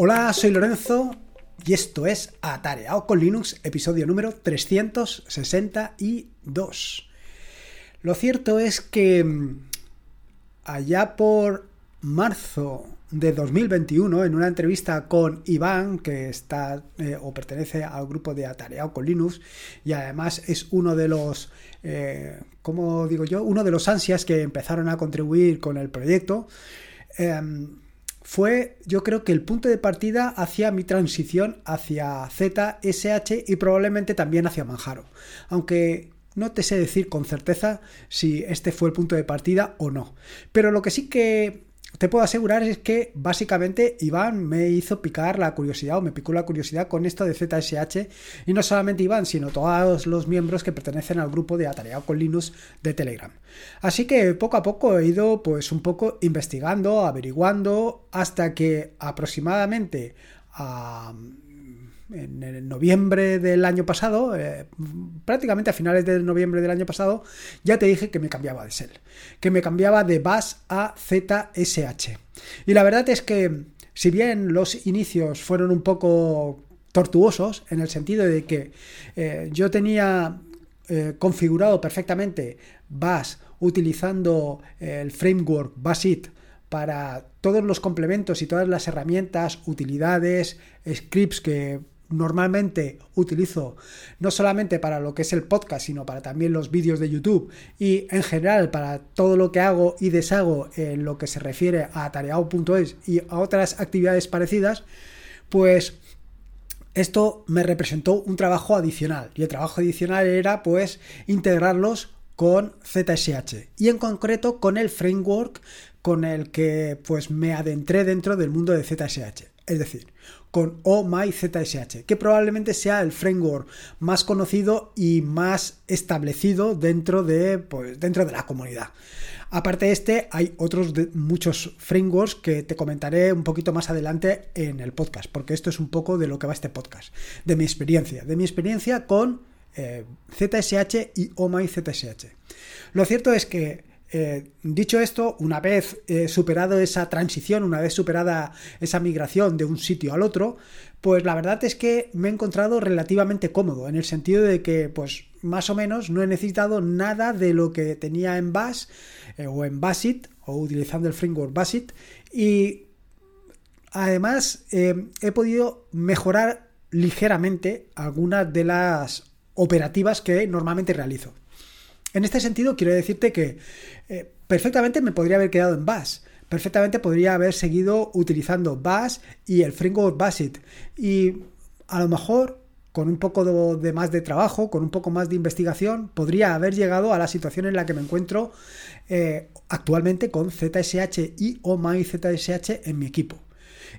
Hola, soy Lorenzo y esto es Atareado con Linux, episodio número 362. Lo cierto es que mm, allá por marzo de 2021, en una entrevista con Iván, que está eh, o pertenece al grupo de Atareado con Linux, y además es uno de los, eh, ¿cómo digo yo? Uno de los ansias que empezaron a contribuir con el proyecto. Em, fue yo creo que el punto de partida hacia mi transición hacia ZSH y probablemente también hacia Manjaro. Aunque no te sé decir con certeza si este fue el punto de partida o no. Pero lo que sí que te puedo asegurar es que básicamente Iván me hizo picar la curiosidad o me picó la curiosidad con esto de ZSH y no solamente Iván, sino todos los miembros que pertenecen al grupo de Atareado con Linux de Telegram. Así que poco a poco he ido pues un poco investigando, averiguando hasta que aproximadamente a en, noviembre del año pasado, eh, prácticamente a finales de noviembre del año pasado, ya te dije que me cambiaba de Shell, que me cambiaba de BAS a ZSH. Y la verdad es que, si bien los inicios fueron un poco tortuosos, en el sentido de que eh, yo tenía eh, configurado perfectamente BAS utilizando el framework BASIT para todos los complementos y todas las herramientas, utilidades, scripts que normalmente utilizo no solamente para lo que es el podcast, sino para también los vídeos de YouTube y en general para todo lo que hago y deshago en lo que se refiere a tareao.es y a otras actividades parecidas, pues esto me representó un trabajo adicional. Y el trabajo adicional era pues integrarlos con ZSH y en concreto con el framework con el que pues me adentré dentro del mundo de ZSH es decir, con OMyZSH, que probablemente sea el framework más conocido y más establecido dentro de, pues, dentro de la comunidad. Aparte de este, hay otros muchos frameworks que te comentaré un poquito más adelante en el podcast, porque esto es un poco de lo que va este podcast, de mi experiencia, de mi experiencia con eh, ZSH y OMyZSH. Lo cierto es que eh, dicho esto, una vez eh, superado esa transición, una vez superada esa migración de un sitio al otro, pues la verdad es que me he encontrado relativamente cómodo, en el sentido de que, pues más o menos, no he necesitado nada de lo que tenía en Bash eh, o en Basit, o utilizando el framework Basit, y además he podido mejorar ligeramente algunas de las operativas que normalmente realizo. En este sentido, quiero decirte que eh, perfectamente me podría haber quedado en Bash. Perfectamente podría haber seguido utilizando Bash y el framework Basit. Y a lo mejor, con un poco de, más de trabajo, con un poco más de investigación, podría haber llegado a la situación en la que me encuentro eh, actualmente con ZSH y o ZSH en mi equipo.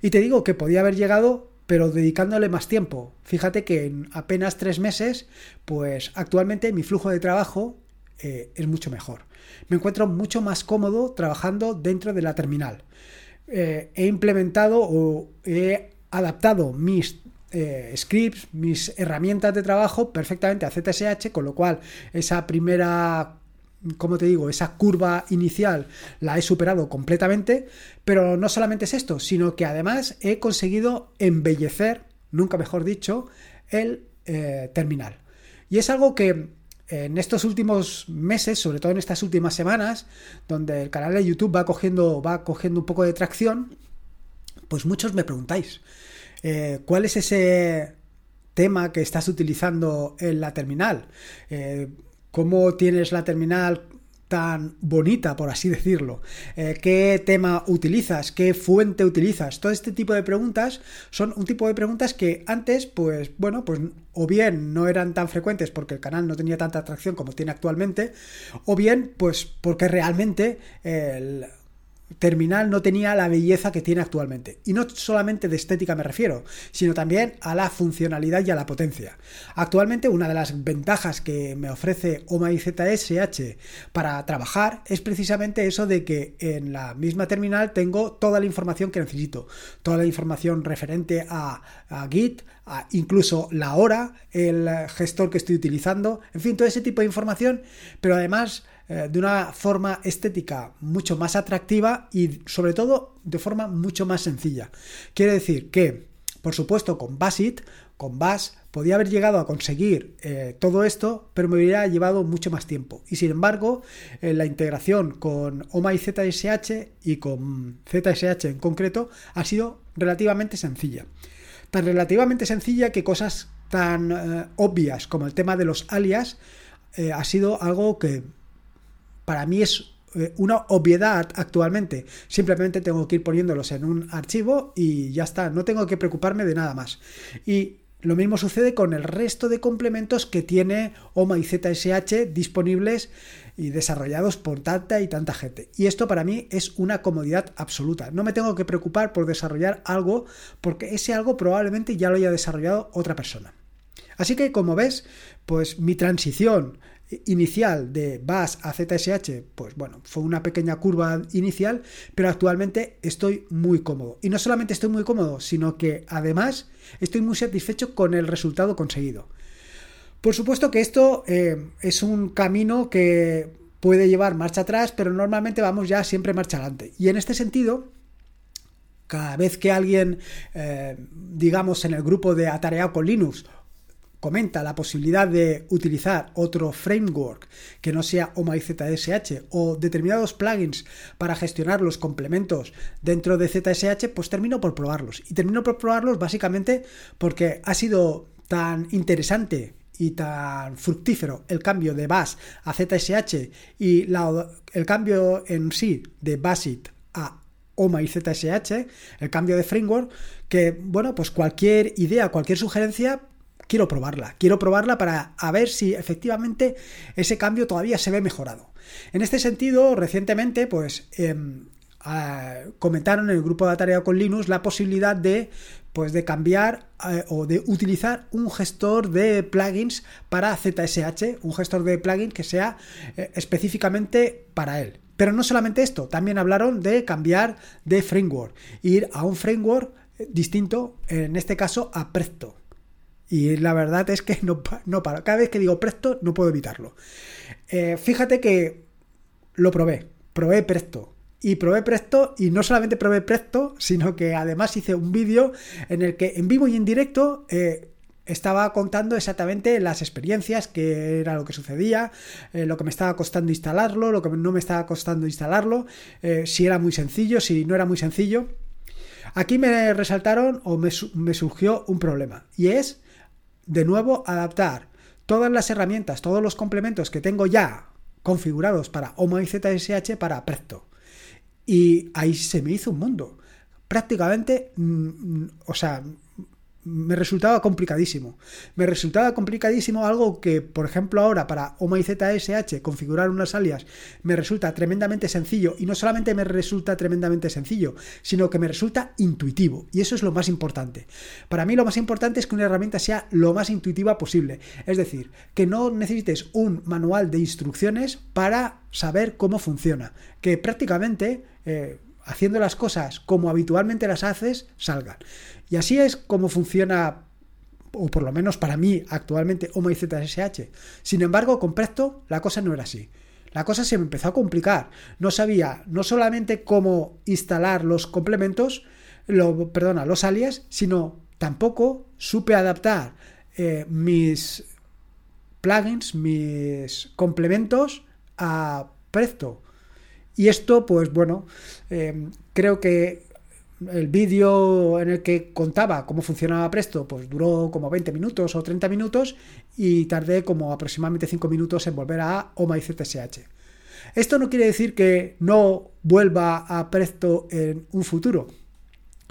Y te digo que podría haber llegado pero dedicándole más tiempo. Fíjate que en apenas tres meses, pues actualmente mi flujo de trabajo eh, es mucho mejor. Me encuentro mucho más cómodo trabajando dentro de la terminal. Eh, he implementado o he adaptado mis eh, scripts, mis herramientas de trabajo perfectamente a ZSH, con lo cual esa primera como te digo, esa curva inicial la he superado completamente, pero no solamente es esto, sino que además he conseguido embellecer, nunca mejor dicho, el terminal. Y es algo que en estos últimos meses, sobre todo en estas últimas semanas, donde el canal de YouTube va cogiendo, va cogiendo un poco de tracción, pues muchos me preguntáis, eh, ¿cuál es ese tema que estás utilizando en la terminal? Eh, ¿Cómo tienes la terminal tan bonita, por así decirlo? Eh, ¿Qué tema utilizas? ¿Qué fuente utilizas? Todo este tipo de preguntas son un tipo de preguntas que antes, pues bueno, pues o bien no eran tan frecuentes porque el canal no tenía tanta atracción como tiene actualmente, o bien pues porque realmente el terminal no tenía la belleza que tiene actualmente. Y no solamente de estética me refiero, sino también a la funcionalidad y a la potencia. Actualmente una de las ventajas que me ofrece ZSH para trabajar es precisamente eso de que en la misma terminal tengo toda la información que necesito. Toda la información referente a, Git, incluso la hora, el gestor que estoy utilizando, en fin, todo ese tipo de información, pero además eh, de una forma estética mucho más atractiva y sobre todo de forma mucho más sencilla. Quiere decir que, por supuesto, con Basit, con Bash, podía haber llegado a conseguir eh, todo esto, pero me hubiera llevado mucho más tiempo. Y sin embargo, la integración con OMA y ZSH y con ZSH en concreto ha sido relativamente sencilla. Tan relativamente sencilla que cosas tan eh, obvias como el tema de los alias ha sido algo que para mí es eh, una obviedad actualmente. Simplemente tengo que ir poniéndolos en un archivo y ya está. No tengo que preocuparme de nada más. Y lo mismo sucede con el resto de complementos que tiene OMA y ZSH disponibles y desarrollados por tanta y tanta gente. Y esto para mí es una comodidad absoluta. No me tengo que preocupar por desarrollar algo porque ese algo probablemente ya lo haya desarrollado otra persona. Así que como ves, pues mi transición inicial de Bash a ZSH, pues bueno, fue una pequeña curva inicial, pero actualmente estoy muy cómodo. Y no solamente estoy muy cómodo, sino que además estoy muy satisfecho con el resultado conseguido. Por supuesto que esto eh, es un camino que puede llevar marcha atrás, pero normalmente vamos ya siempre marcha adelante. Y en este sentido, cada vez que alguien, eh, digamos, en el grupo de Atareado con Linux comenta la posibilidad de utilizar otro framework que no sea OMA y ZSH o determinados plugins para gestionar los complementos dentro de ZSH, pues termino por probarlos. Y termino por probarlos básicamente porque ha sido tan interesante y tan fructífero el cambio de Bash a ZSH y el cambio en sí de Basit a OMA y ZSH, el cambio de framework, que bueno, pues cualquier idea, cualquier sugerencia quiero probarla. Quiero probarla para ver si efectivamente ese cambio todavía se ve mejorado. En este sentido, recientemente, pues em, comentaron en el grupo de tarea con Linux la posibilidad de pues de cambiar eh, o de utilizar un gestor de plugins para ZSH, un gestor de plugins que sea eh, específicamente para él. Pero no solamente esto, también hablaron de cambiar de framework, ir a un framework distinto, en este caso a Presto. Y la verdad es que no, no paro. Cada vez que digo Presto, no puedo evitarlo. Eh, fíjate que lo probé. Probé Presto. Y probé Presto, y no solamente probé Presto, sino que además hice un vídeo en el que en vivo y en directo eh, estaba contando exactamente las experiencias, qué era lo que sucedía, eh, lo que me estaba costando instalarlo, lo que no me estaba costando instalarlo, si era muy sencillo, si no era muy sencillo. Aquí me resaltaron o me, me surgió un problema, y es de nuevo adaptar todas las herramientas, todos los complementos que tengo ya configurados para OMA y ZSH para Presto. Y ahí se me hizo un mundo. Prácticamente, mm, mm, o sea, me resultaba complicadísimo. Me resultaba complicadísimo algo que, por ejemplo, ahora para OMA y ZSH configurar unas alias me resulta tremendamente sencillo y no solamente me resulta tremendamente sencillo, sino que me resulta intuitivo y eso es lo más importante. Para mí lo más importante es que una herramienta sea lo más intuitiva posible, es decir, que no necesites un manual de instrucciones para saber cómo funciona, que prácticamente eh, haciendo las cosas como habitualmente las haces, salgan. Y así es como funciona, o por lo menos para mí actualmente, OMA y ZSH. Sin embargo, con Presto la cosa no era así. La cosa se me empezó a complicar. No sabía no solamente cómo instalar los complementos, lo, perdona, los alias, sino tampoco supe adaptar eh, mis plugins, mis complementos a Presto. Y esto, pues bueno, eh, creo que el vídeo en el que contaba cómo funcionaba Presto, pues duró como 20 minutos o 30 minutos y tardé como aproximadamente 5 minutos en volver a OMA y ZSH. Esto no quiere decir que no vuelva a Presto en un futuro.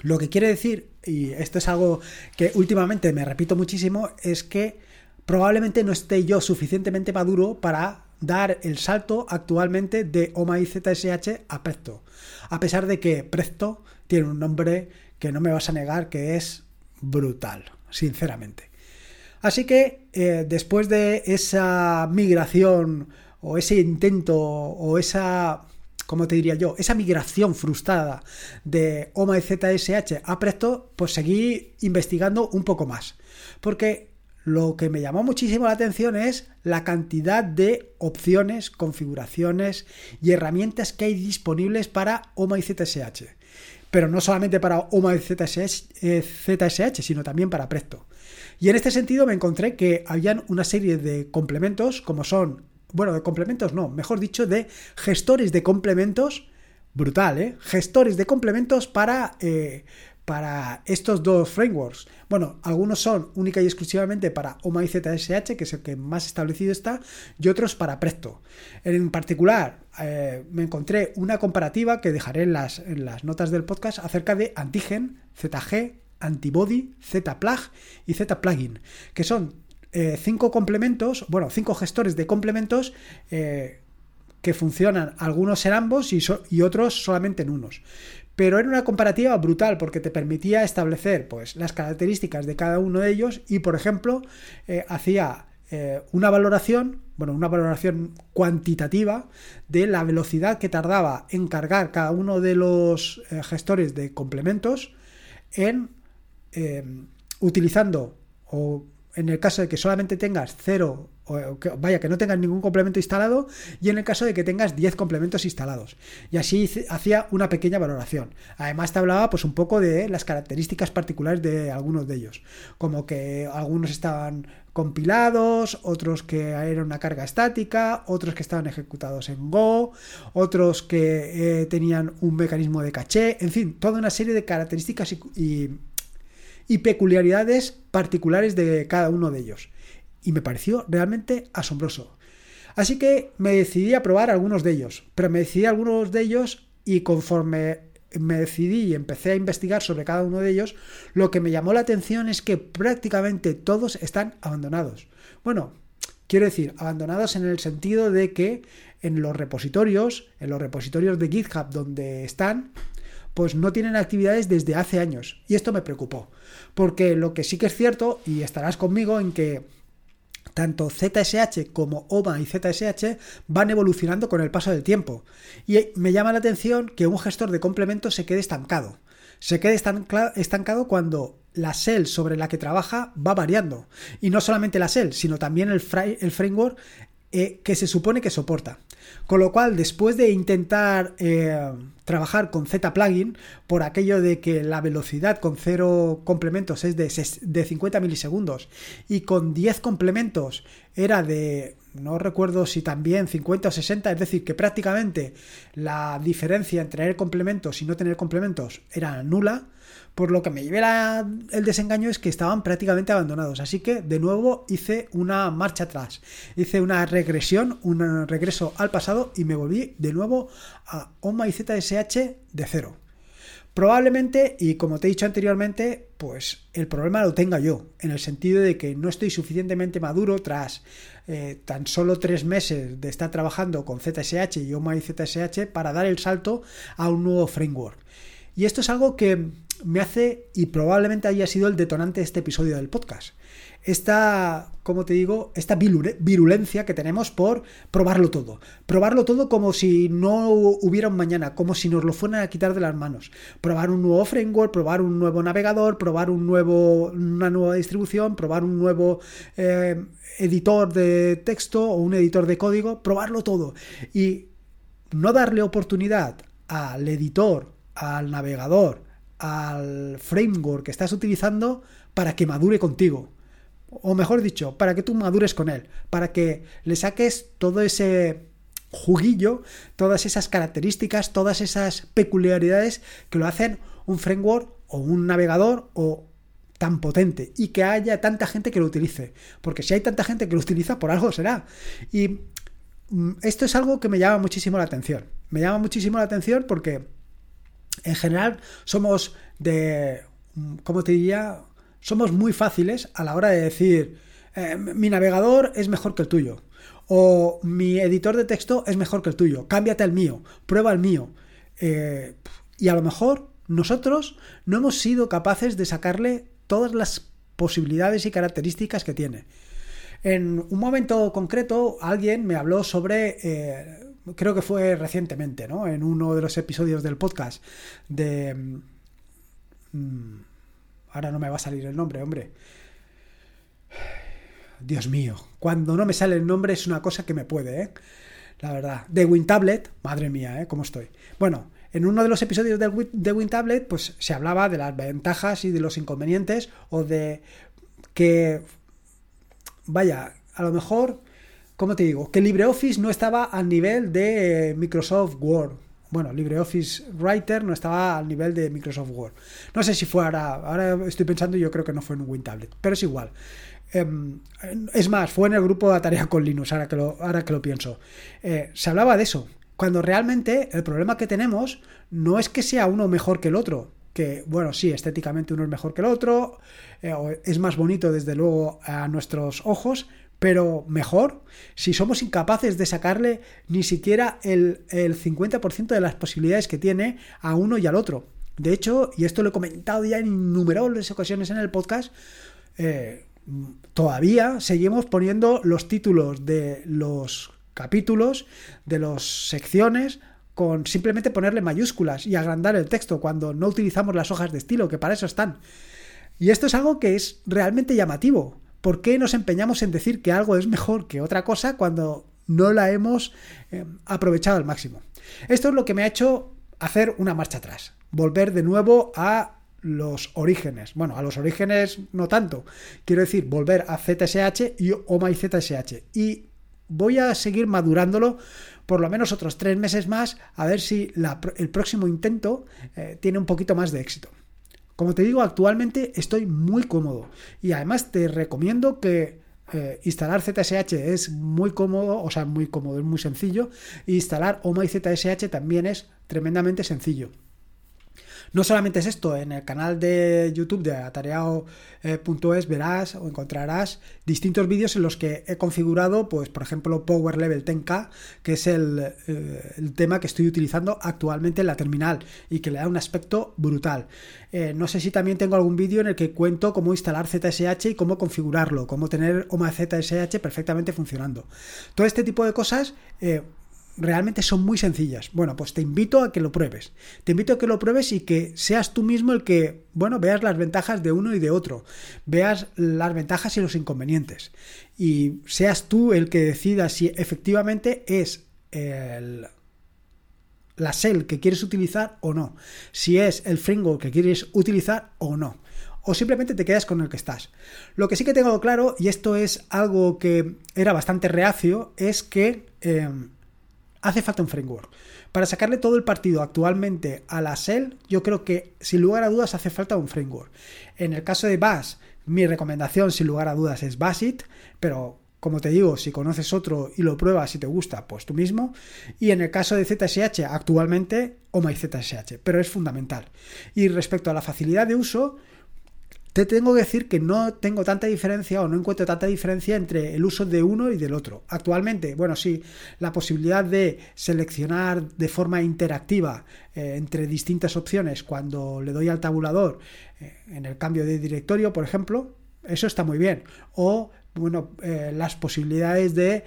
Lo que quiere decir, y esto es algo que últimamente me repito muchísimo, es que probablemente no esté yo suficientemente maduro para dar el salto actualmente de OMA y ZSH a Presto. A pesar de que Presto tiene un nombre que no me vas a negar que es brutal, sinceramente. Así que eh, después de esa migración o ese intento o esa, ¿cómo te diría yo? Esa migración frustrada de OMA y ZSH a Presto, pues seguí investigando un poco más. Porque lo que me llamó muchísimo la atención es la cantidad de opciones, configuraciones y herramientas que hay disponibles para OMA y ZSH. Pero no solamente para OMA y ZSH, eh, sino también para Presto. Y en este sentido me encontré que habían una serie de complementos, como son, bueno, de complementos no, mejor dicho, de gestores de complementos, brutal, ¿eh? Gestores de complementos para, eh, para estos dos frameworks. Bueno, algunos son única y exclusivamente para OMA y ZSH, que es el que más establecido está, y otros para Presto. En particular, eh, me encontré una comparativa que dejaré en las, notas del podcast acerca de Antigen, ZG, Antibody, ZPlug y ZPlugin, que son eh, cinco complementos, bueno, cinco gestores de complementos eh, que funcionan algunos en ambos y, otros solamente en unos pero era una comparativa brutal porque te permitía establecer pues, las características de cada uno de ellos y, por ejemplo, eh, hacía eh, una valoración, bueno, una valoración cuantitativa de la velocidad que tardaba en cargar cada uno de los eh, gestores de complementos en utilizando o en el caso de que solamente tengas vaya, que no tengas ningún complemento instalado y en el caso de que tengas 10 complementos instalados. Y así hacía una pequeña valoración. Además te hablaba pues un poco de las características particulares de algunos de ellos, como que algunos estaban compilados, otros que eran una carga estática, otros que estaban ejecutados en Go, otros que eh, tenían un mecanismo de caché, en fin, toda una serie de características y peculiaridades particulares de cada uno de ellos y me pareció realmente asombroso. Así que me decidí a probar algunos de ellos, pero me decidí algunos de ellos y conforme me decidí y empecé a investigar sobre cada uno de ellos, lo que me llamó la atención es que prácticamente todos están abandonados. Bueno, quiero decir, abandonados en el sentido de que en los repositorios, en los repositorios de GitHub donde están, pues no tienen actividades desde hace años. Y esto me preocupó, porque lo que sí que es cierto, y estarás conmigo en que tanto ZSH como OMA y ZSH van evolucionando con el paso del tiempo. Y me llama la atención que un gestor de complementos se quede estancado. Se quede estancado cuando la shell sobre la que trabaja va variando. Y no solamente la shell, sino también el, framework eh, que se supone que soporta. Con lo cual, después de intentar eh, trabajar con Z plugin, por aquello de que la velocidad con cero complementos es de, de 50 milisegundos y con 10 complementos era de, no recuerdo si también 50 o 60, es decir, que prácticamente la diferencia entre tener complementos y no tener complementos era nula, por lo que me llevé el desengaño es que estaban prácticamente abandonados. Así que de nuevo hice una marcha atrás. Hice una regresión, un regreso al pasado y me volví de nuevo a OMA y ZSH de cero. Probablemente, y como te he dicho anteriormente, pues el problema lo tenga yo, en el sentido de que no estoy suficientemente maduro tras eh, tan solo tres meses de estar trabajando con ZSH y OMA y ZSH para dar el salto a un nuevo framework. Y esto es algo que me hace, y probablemente haya sido el detonante de este episodio del podcast, esta, como te digo, esta virulencia que tenemos por probarlo todo. Probarlo todo como si no hubiera un mañana, como si nos lo fueran a quitar de las manos. Probar un nuevo framework, probar un nuevo navegador, probar un nuevo, una nueva distribución, probar un nuevo eh, editor de texto o un editor de código, probarlo todo. Y no darle oportunidad al editor, al navegador, al framework que estás utilizando para que madure contigo. O mejor dicho, para que tú madures con él, para que le saques todo ese juguillo, todas esas características, todas esas peculiaridades que lo hacen un framework o un navegador o tan potente y que haya tanta gente que lo utilice. Porque si hay tanta gente que lo utiliza, por algo será. Y mm, esto es algo que me llama muchísimo la atención. Me llama muchísimo la atención porque en general somos de, ¿cómo te diría? Somos muy fáciles a la hora de decir, eh, mi navegador es mejor que el tuyo. O mi editor de texto es mejor que el tuyo. Cámbiate al mío. Prueba el mío. Eh, y a lo mejor nosotros no hemos sido capaces de sacarle todas las posibilidades y características que tiene. En un momento concreto, alguien me habló sobre eh, creo que fue recientemente, ¿no? En uno de los episodios del podcast de... Mm, ahora no me va a salir el nombre, hombre. Dios mío, cuando no me sale el nombre es una cosa que me puede, ¿eh? La verdad. De WinTablet, madre mía, ¿eh? ¿Cómo estoy? Bueno, en uno de los episodios de WinTablet, pues se hablaba de las ventajas y de los inconvenientes, o de que, vaya, a lo mejor, ¿cómo te digo? Que LibreOffice no estaba al nivel de Microsoft Word. Bueno, LibreOffice Writer no estaba al nivel de Microsoft Word. No sé si fue ahora, ahora estoy pensando, yo creo que no fue en WinTablet, pero es igual. Em, es más, fue en el grupo de tarea con Linux, ahora que lo, ahora que lo pienso. Eh, se hablaba de eso, cuando realmente el problema que tenemos no es que sea uno mejor que el otro, que bueno, sí, estéticamente uno es mejor que el otro, eh, es más bonito desde luego a nuestros ojos, pero mejor si somos incapaces de sacarle ni siquiera el, 50% de las posibilidades que tiene a uno y al otro. De hecho, y esto lo he comentado ya en innumerables ocasiones en el podcast, eh, todavía seguimos poniendo los títulos de los capítulos, de las secciones, con simplemente ponerle mayúsculas y agrandar el texto cuando no utilizamos las hojas de estilo, que para eso están. Y esto es algo que es realmente llamativo. ¿Por qué nos empeñamos en decir que algo es mejor que otra cosa cuando no la hemos eh, aprovechado al máximo? Esto es lo que me ha hecho hacer una marcha atrás, volver de nuevo a los orígenes. Bueno, a los orígenes no tanto. Quiero decir, volver a ZSH y o ZSH. Y voy a seguir madurándolo por lo menos otros tres meses más a ver si el próximo intento eh, tiene un poquito más de éxito. Como te digo, actualmente estoy muy cómodo y además te recomiendo que eh, instalar ZSH es muy cómodo, o sea, muy cómodo, es muy sencillo. Instalar OMA y ZSH también es tremendamente sencillo. No solamente es esto, en el canal de YouTube de atareado.es verás o encontrarás distintos vídeos en los que he configurado, pues, por ejemplo, Power Level 10K, que es el, eh, tema que estoy utilizando actualmente en la terminal y que le da un aspecto brutal. Eh, no sé si también tengo algún vídeo en el que cuento cómo instalar ZSH y cómo configurarlo, cómo tener OMA ZSH perfectamente funcionando. Todo este tipo de cosas eh, realmente son muy sencillas. Bueno, pues te invito a que lo pruebes. Te invito a que lo pruebes y que seas tú mismo el que, bueno, veas las ventajas de uno y de otro. Veas las ventajas y los inconvenientes. Y seas tú el que decida si efectivamente es el, la shell que quieres utilizar o no. Si es el framework que quieres utilizar o no. O simplemente te quedas con el que estás. Lo que sí que tengo claro, y esto es algo que era bastante reacio, es que em, hace falta un framework. Para sacarle todo el partido actualmente a la Shell, yo creo que sin lugar a dudas hace falta un framework. En el caso de Bash, mi recomendación sin lugar a dudas es Bashit, pero como te digo, si conoces otro y lo pruebas y te gusta, pues tú mismo. Y en el caso de ZSH, actualmente, o MyZSH, pero es fundamental. Y respecto a la facilidad de uso, te tengo que decir que no tengo tanta diferencia o no encuentro tanta diferencia entre el uso de uno y del otro. Actualmente, bueno, sí, la posibilidad de seleccionar de forma interactiva eh, entre distintas opciones cuando le doy al tabulador eh, en el cambio de directorio, por ejemplo, eso está muy bien. O, bueno, eh, las posibilidades de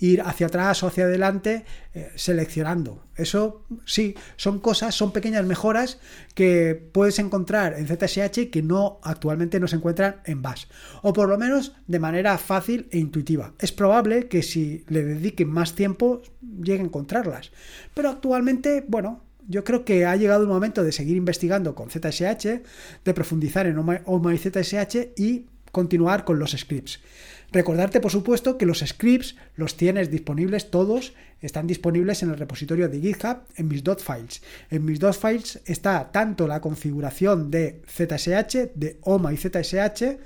ir hacia atrás o hacia adelante eh, seleccionando. Eso sí, son cosas, son pequeñas mejoras que puedes encontrar en ZSH que no actualmente no se encuentran en Bash. O por lo menos de manera fácil e intuitiva. Es probable que si le dediquen más tiempo llegue a encontrarlas. Pero actualmente, bueno, yo creo que ha llegado el momento de seguir investigando con ZSH, de profundizar en OMA y ZSH y continuar con los scripts. Recordarte, por supuesto, que los scripts los tienes disponibles todos, están disponibles en el repositorio de GitHub en mis .files. En mis .files está tanto la configuración de ZSH, de OMA y ZSH,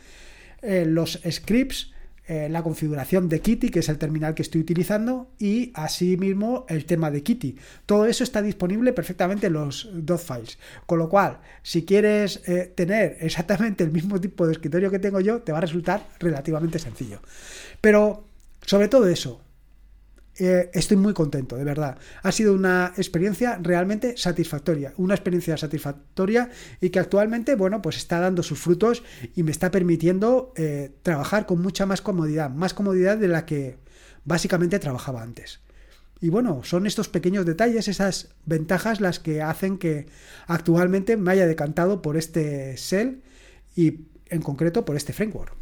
eh, los scripts eh, la configuración de Kitty, que es el terminal que estoy utilizando, y asimismo el tema de Kitty. Todo eso está disponible perfectamente en los dos files. Con lo cual, si quieres eh, tener exactamente el mismo tipo de escritorio que tengo yo, te va a resultar relativamente sencillo. Pero, sobre todo eso, eh, estoy muy contento, de verdad. Ha sido una experiencia realmente satisfactoria, una experiencia satisfactoria y que actualmente, bueno, pues está dando sus frutos y me está permitiendo eh, trabajar con mucha más comodidad, más comodidad de la que básicamente trabajaba antes. Y bueno, son estos pequeños detalles, esas ventajas las que hacen que actualmente me haya decantado por este Shell y en concreto por este framework.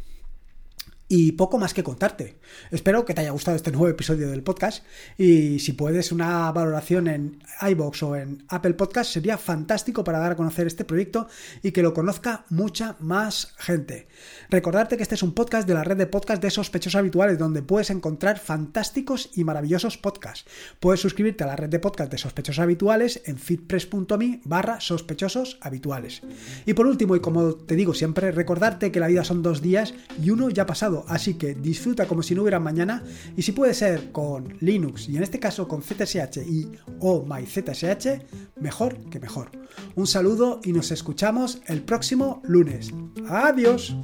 Y poco más que contarte. Espero que te haya gustado este nuevo episodio del podcast y si puedes una valoración en iBox o en Apple Podcast sería fantástico para dar a conocer este proyecto y que lo conozca mucha más gente. Recordarte que este es un podcast de la red de podcast de sospechosos habituales donde puedes encontrar fantásticos y maravillosos podcasts. Puedes suscribirte a la red de podcast de sospechosos habituales en fitpress.me barra sospechosos habituales. Y por último, y como te digo siempre, recordarte que la vida son dos días y uno ya pasado así que disfruta como si no hubiera mañana y si puede ser con Linux y en este caso con ZSH y o MyZSH, mejor que mejor. Un saludo y nos escuchamos el próximo lunes. Adiós.